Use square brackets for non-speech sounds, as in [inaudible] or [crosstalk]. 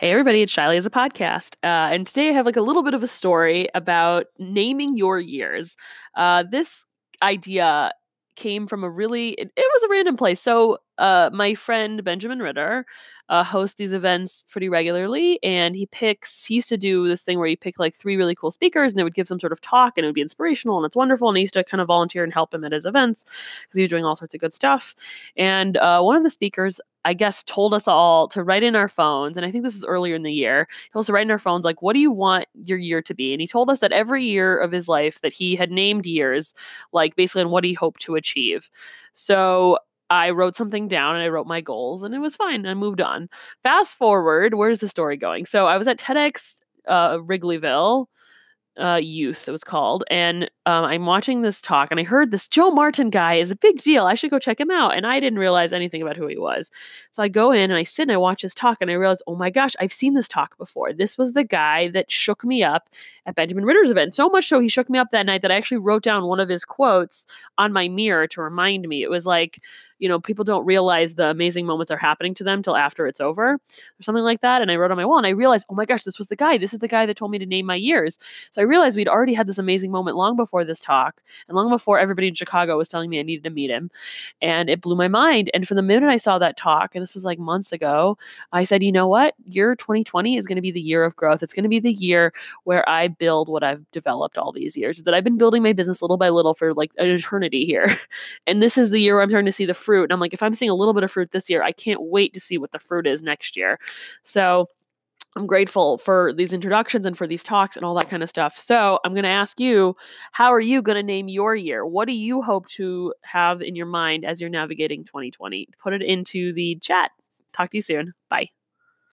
Hey, everybody, it's Shyly as a podcast. Uh, and today I have like a little bit of a story about naming your years. Uh, this idea came from a really, it, it was a random place. So, uh, my friend Benjamin Ritter uh, hosts these events pretty regularly, and he picks, he used to do this thing where he picked like three really cool speakers and they would give some sort of talk and it would be inspirational and it's wonderful. And I used to kind of volunteer and help him at his events because he was doing all sorts of good stuff. And uh, one of the speakers I guess, told us all to write in our phones. And I think this was earlier in the year. He to write in our phones, like, what do you want your year to be? And he told us that every year of his life that he had named years, like basically on what he hoped to achieve. So I wrote something down and I wrote my goals and it was fine. I moved on. Fast forward, where's the story going? So I was at TEDx uh, Wrigleyville uh, Youth, it was called. And um, I'm watching this talk, and I heard this Joe Martin guy is a big deal. I should go check him out. And I didn't realize anything about who he was. So I go in and I sit and I watch his talk, and I realize, oh my gosh, I've seen this talk before. This was the guy that shook me up at Benjamin Ritter's event. So much so he shook me up that night that I actually wrote down one of his quotes on my mirror to remind me. It was like, you know, people don't realize the amazing moments are happening to them till after it's over or something like that. And I wrote on my wall and I realized, oh my gosh, this was the guy. This is the guy that told me to name my years. So I realized we'd already had this amazing moment long before this talk and long before everybody in Chicago was telling me I needed to meet him. And it blew my mind. And from the minute I saw that talk, and this was like months ago, I said, you know what? Year 2020 is going to be the year of growth. It's going to be the year where I build what I've developed all these years, that I've been building my business little by little for like an eternity here. [laughs] and this is the year where I'm starting to see the fruit. And I'm like, if I'm seeing a little bit of fruit this year, I can't wait to see what the fruit is next year. So I'm grateful for these introductions and for these talks and all that kind of stuff. So I'm going to ask you, how are you going to name your year? What do you hope to have in your mind as you're navigating 2020? Put it into the chat. Talk to you soon. Bye.